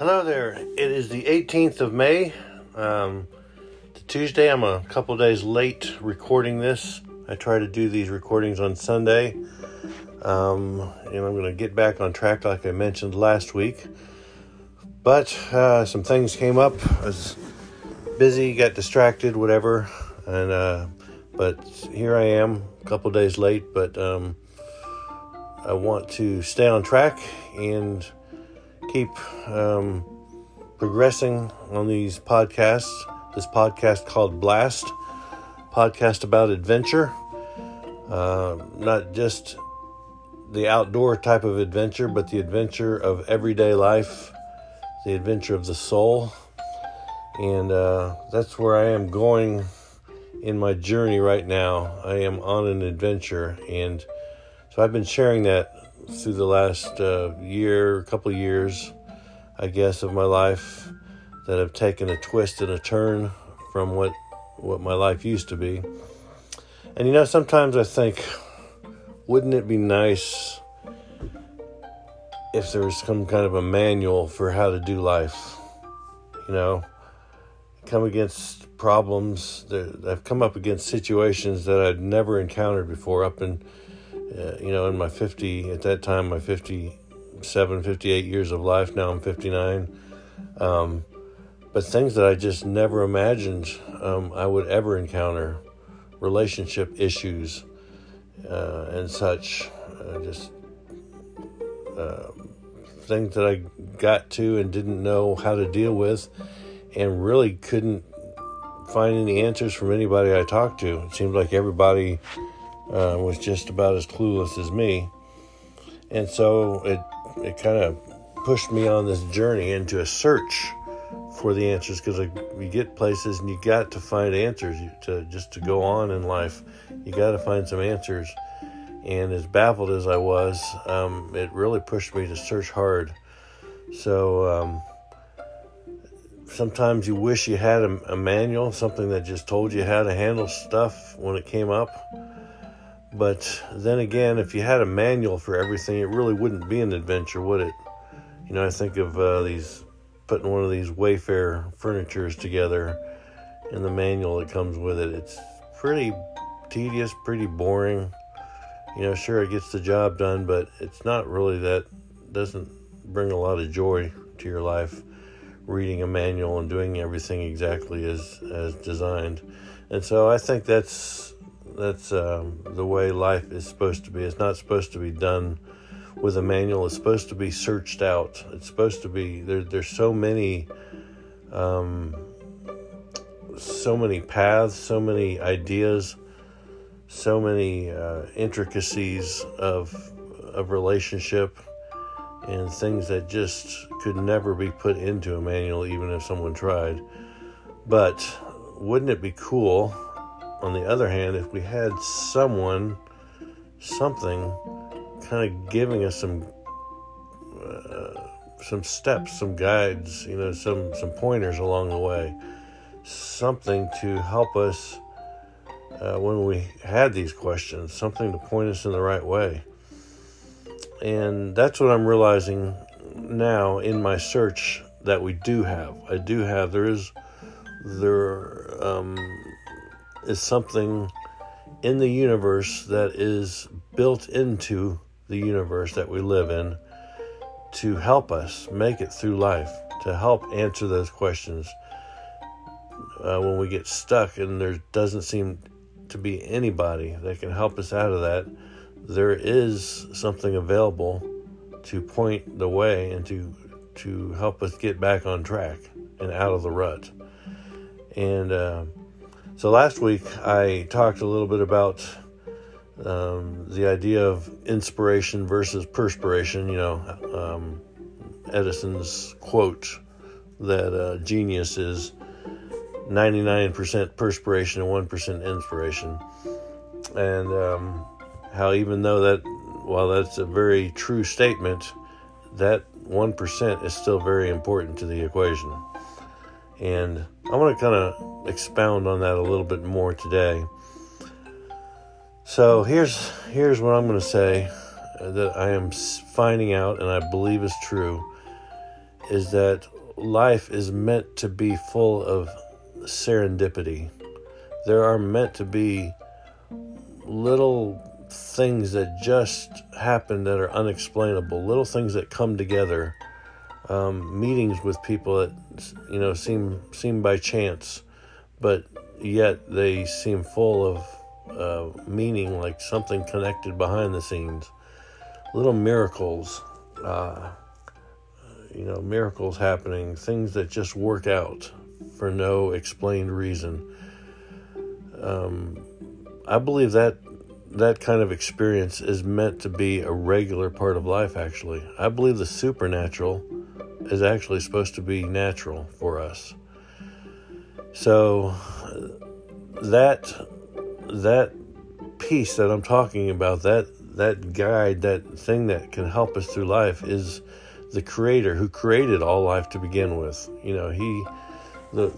Hello there. It is the 18th of May. Um, Tuesday. I'm a couple days late recording this. I try to do these recordings on Sunday. Um, and I'm going to get back on track like I mentioned last week. But uh, some things came up. I was busy, got distracted, whatever. And uh, but here I am, a couple days late. But um, I want to stay on track and keep um, progressing on these podcasts. This podcast called Blast, podcast about adventure, uh, not just the outdoor type of adventure, but the adventure of everyday life, the adventure of the soul, and uh, that's where I am going in my journey right now. I am on an adventure, and so I've been sharing that through the last uh, year, couple years, I guess, of my life that have taken a twist and a turn from what what my life used to be. And you know, sometimes I think, wouldn't it be nice if there was some kind of a manual for how to do life? You know, come against problems that I've come up against situations that I'd never encountered before up in uh, you know in my 50 at that time my 57 58 years of life now I'm 59 um, but things that I just never imagined um, I would ever encounter relationship issues uh, and such uh, just uh, things that I got to and didn't know how to deal with and really couldn't find any answers from anybody I talked to. It seemed like everybody uh, was just about as clueless as me. And so it, it kind of pushed me on this journey into a search for the answers because like, you get places and you got to find answers to just to go on in life. You got to find some answers. And as baffled as I was, um, it really pushed me to search hard. So um, sometimes you wish you had a, a manual, something that just told you how to handle stuff when it came up. But then again, if you had a manual for everything, it really wouldn't be an adventure, would it? You know, I think of uh, these putting one of these Wayfair furnitures together and the manual that comes with it. It's pretty tedious, pretty boring. You know, sure it gets the job done, but it's not really that doesn't bring a lot of joy to your life reading a manual and doing everything exactly as as designed. And so I think that's that's um, the way life is supposed to be. It's not supposed to be done with a manual. It's supposed to be searched out. It's supposed to be there. There's so many, um, so many paths, so many ideas, so many uh, intricacies of of relationship and things that just could never be put into a manual, even if someone tried. But wouldn't it be cool, on the other hand, if we had someone, something, kind of giving us some uh, some steps, some guides, you know, some some pointers along the way, something to help us uh, when we had these questions, something to point us in the right way. And that's what I'm realizing now in my search that we do have. I do have. There is there um, is something in the universe that is built into the universe that we live in to help us make it through life, to help answer those questions uh, when we get stuck and there doesn't seem to be anybody that can help us out of that. There is something available to point the way and to to help us get back on track and out of the rut. And uh, so last week I talked a little bit about um, the idea of inspiration versus perspiration. You know, um, Edison's quote that uh, genius is 99% perspiration and 1% inspiration. And um, how, even though that, while that's a very true statement, that 1% is still very important to the equation. And I want to kind of expound on that a little bit more today. So here's here's what I'm going to say that I am finding out and I believe is true is that life is meant to be full of serendipity. There are meant to be little things that just happen that are unexplainable, little things that come together, um, meetings with people that you know seem seem by chance, but yet they seem full of uh, meaning, like something connected behind the scenes. Little miracles, uh, you know, miracles happening, things that just work out for no explained reason. Um, I believe that that kind of experience is meant to be a regular part of life, actually. I believe the supernatural is actually supposed to be natural for us. So that that piece that I'm talking about, that that guide, that thing that can help us through life is the creator who created all life to begin with. You know, he the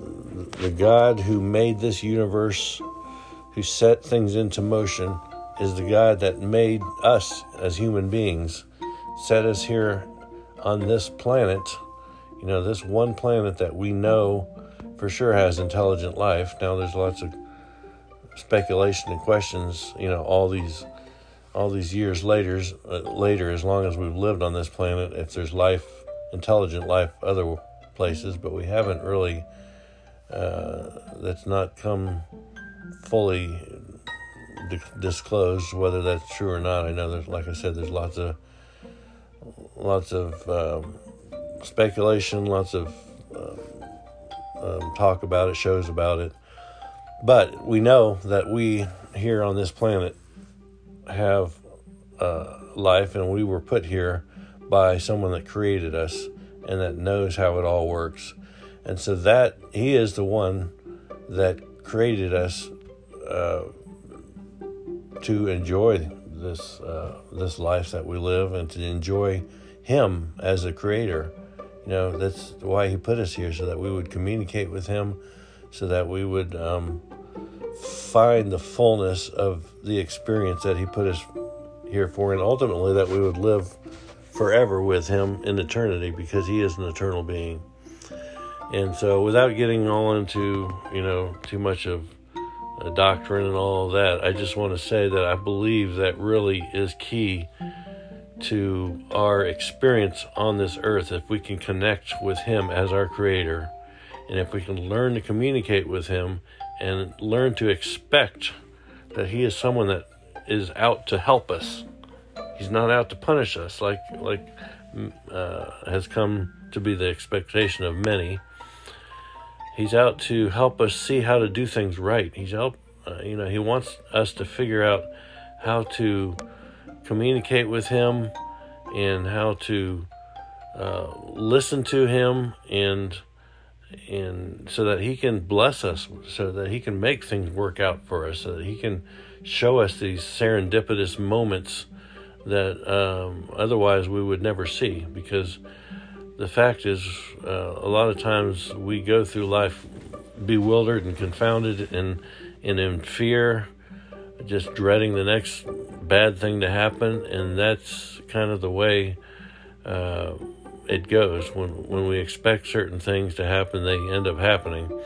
the God who made this universe, who set things into motion, is the God that made us as human beings, set us here on this planet. You know, this one planet that we know for sure has intelligent life. Now there's lots of speculation and questions, you know, all these all these years later, later as long as we've lived on this planet if there's life, intelligent life other places, but we haven't really uh, that's not come fully di- disclosed whether that's true or not. I know there's like I said there's lots of lots of um, speculation, lots of um, um, talk about it, shows about it. But we know that we here on this planet have uh, life, and we were put here by someone that created us and that knows how it all works. And so that He is the one that created us uh, to enjoy this uh, this life that we live and to enjoy Him as a creator. You know, that's why He put us here, so that we would communicate with Him, so that we would um, find the fullness of the experience that He put us here for, and ultimately that we would live forever with Him in eternity because He is an eternal being. And so, without getting all into you know too much of doctrine and all of that, I just want to say that I believe that really is key to our experience on this earth if we can connect with Him as our Creator, and if we can learn to communicate with Him and learn to expect that He is someone that is out to help us. He's not out to punish us, like like uh, has come to be the expectation of many. He's out to help us see how to do things right. He's help, uh, you know, he wants us to figure out how to communicate with him and how to uh, listen to him and and so that he can bless us so that he can make things work out for us so that he can show us these serendipitous moments that um, otherwise we would never see because the fact is uh, a lot of times we go through life bewildered and confounded and, and in fear just dreading the next bad thing to happen, and that's kind of the way uh, it goes. When when we expect certain things to happen, they end up happening.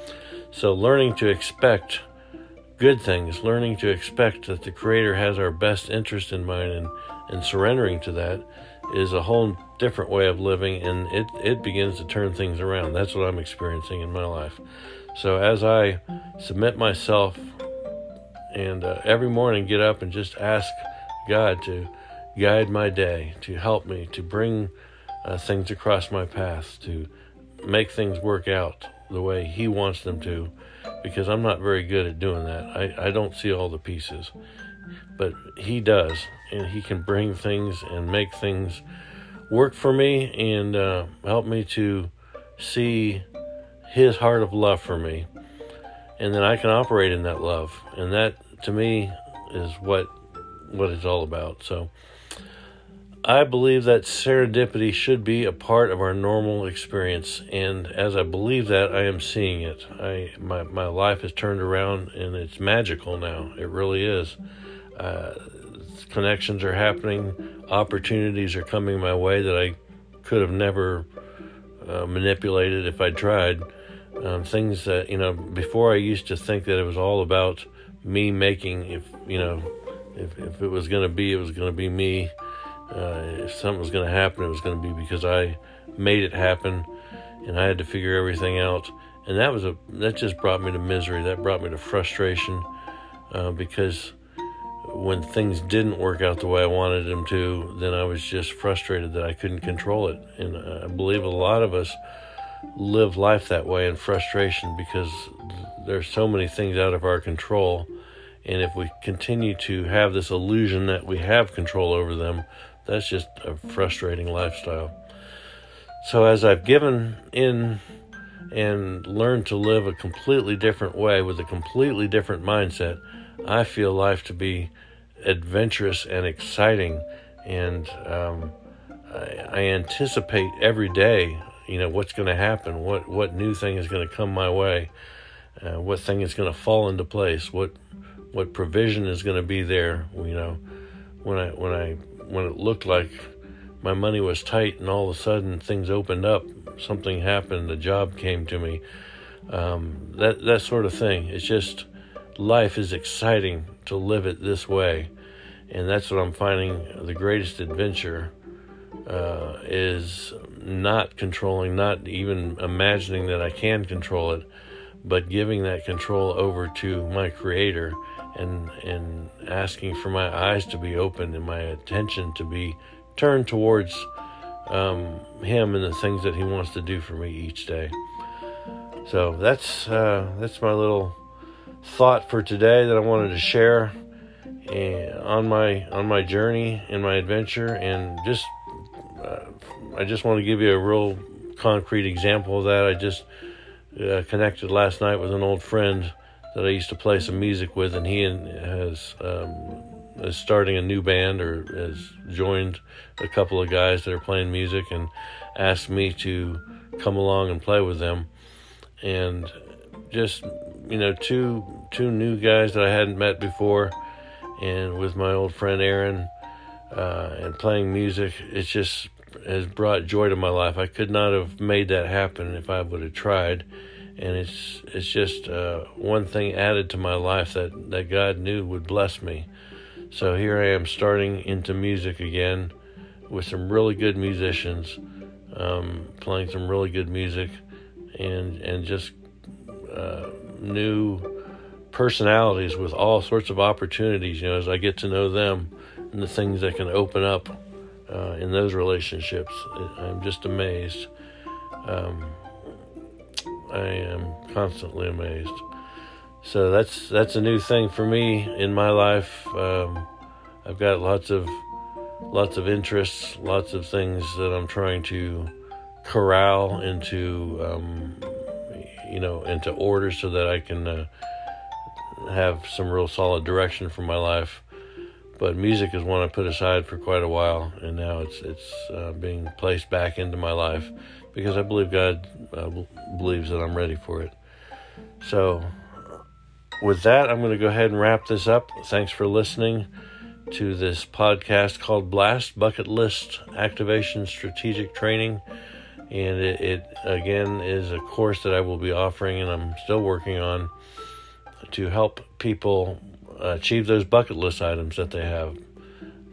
So, learning to expect good things, learning to expect that the Creator has our best interest in mind, and and surrendering to that is a whole different way of living, and it it begins to turn things around. That's what I'm experiencing in my life. So, as I submit myself and uh, every morning get up and just ask God to guide my day, to help me, to bring uh, things across my path, to make things work out the way He wants them to, because I'm not very good at doing that. I, I don't see all the pieces, but He does, and He can bring things and make things work for me and uh, help me to see His heart of love for me. And then I can operate in that love. And that to me is what what it's all about. So I believe that serendipity should be a part of our normal experience, and as I believe that, I am seeing it. I my my life has turned around, and it's magical now. It really is. Uh, connections are happening, opportunities are coming my way that I could have never uh, manipulate it if I tried. Um, things that you know before I used to think that it was all about me making if you know if, if it was going to be it was going to be me. Uh, if something was going to happen it was going to be because I made it happen and I had to figure everything out. And that was a that just brought me to misery. That brought me to frustration uh, because when things didn't work out the way I wanted them to then I was just frustrated that I couldn't control it and I believe a lot of us live life that way in frustration because there's so many things out of our control. And if we continue to have this illusion that we have control over them, that's just a frustrating lifestyle. So, as I've given in and learned to live a completely different way with a completely different mindset, I feel life to be adventurous and exciting. And um, I, I anticipate every day you know what's going to happen what what new thing is going to come my way uh, what thing is going to fall into place what what provision is going to be there you know when i when i when it looked like my money was tight and all of a sudden things opened up something happened a job came to me um, that that sort of thing it's just life is exciting to live it this way and that's what i'm finding the greatest adventure uh, is not controlling, not even imagining that I can control it, but giving that control over to my Creator and and asking for my eyes to be open and my attention to be turned towards um, Him and the things that He wants to do for me each day. So that's uh, that's my little thought for today that I wanted to share eh, on my on my journey and my adventure and just uh, I just want to give you a real concrete example of that. I just uh, connected last night with an old friend that I used to play some music with, and he has um, is starting a new band or has joined a couple of guys that are playing music and asked me to come along and play with them. And just you know, two two new guys that I hadn't met before, and with my old friend Aaron, uh, and playing music, it's just has brought joy to my life. I could not have made that happen if I would have tried, and it's it's just uh, one thing added to my life that that God knew would bless me. So here I am starting into music again with some really good musicians, um, playing some really good music, and and just uh, new personalities with all sorts of opportunities. You know, as I get to know them and the things that can open up uh, in those relationships. I'm just amazed. Um, I am constantly amazed. So that's that's a new thing for me in my life. Um, I've got lots of lots of interests, lots of things that I'm trying to corral into um, you know into order so that I can uh, have some real solid direction for my life but music is one I put aside for quite a while, and now it's it's uh, being placed back into my life because I believe God uh, believes that I'm ready for it. So, with that, I'm going to go ahead and wrap this up. Thanks for listening to this podcast called Blast Bucket List Activation Strategic Training. And it, it again is a course that I will be offering, and I'm still working on to help people achieve those bucket list items that they have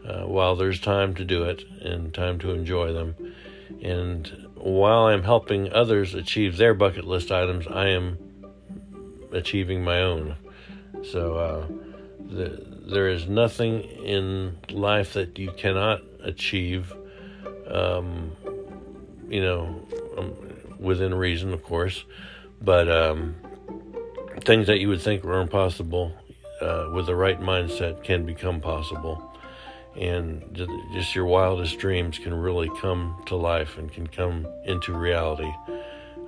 uh, while there's time to do it and time to enjoy them. And while I'm helping others achieve their bucket list items, I am achieving my own. So uh, the, there is nothing in life that you cannot achieve, um, you know, um, within reason, of course, but um, things that you would think were impossible uh, with the right mindset can become possible. And just your wildest dreams can really come to life and can come into reality.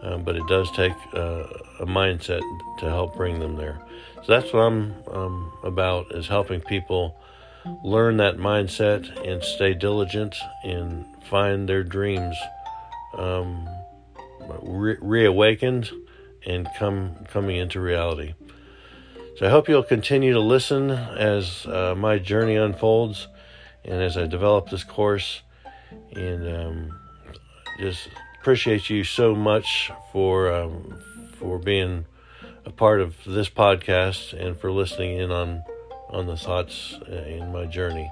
Um, but it does take uh, a mindset to help bring them there. So that's what I'm um, about is helping people learn that mindset and stay diligent and find their dreams um, re- reawakened and come coming into reality. So I hope you'll continue to listen as uh, my journey unfolds and as I develop this course. And um, just appreciate you so much for um, for being a part of this podcast and for listening in on on the thoughts uh, in my journey.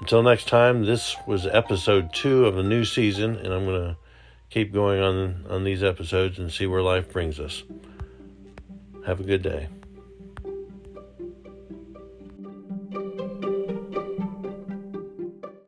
Until next time, this was episode two of a new season, and I'm going to keep going on on these episodes and see where life brings us. Have a good day.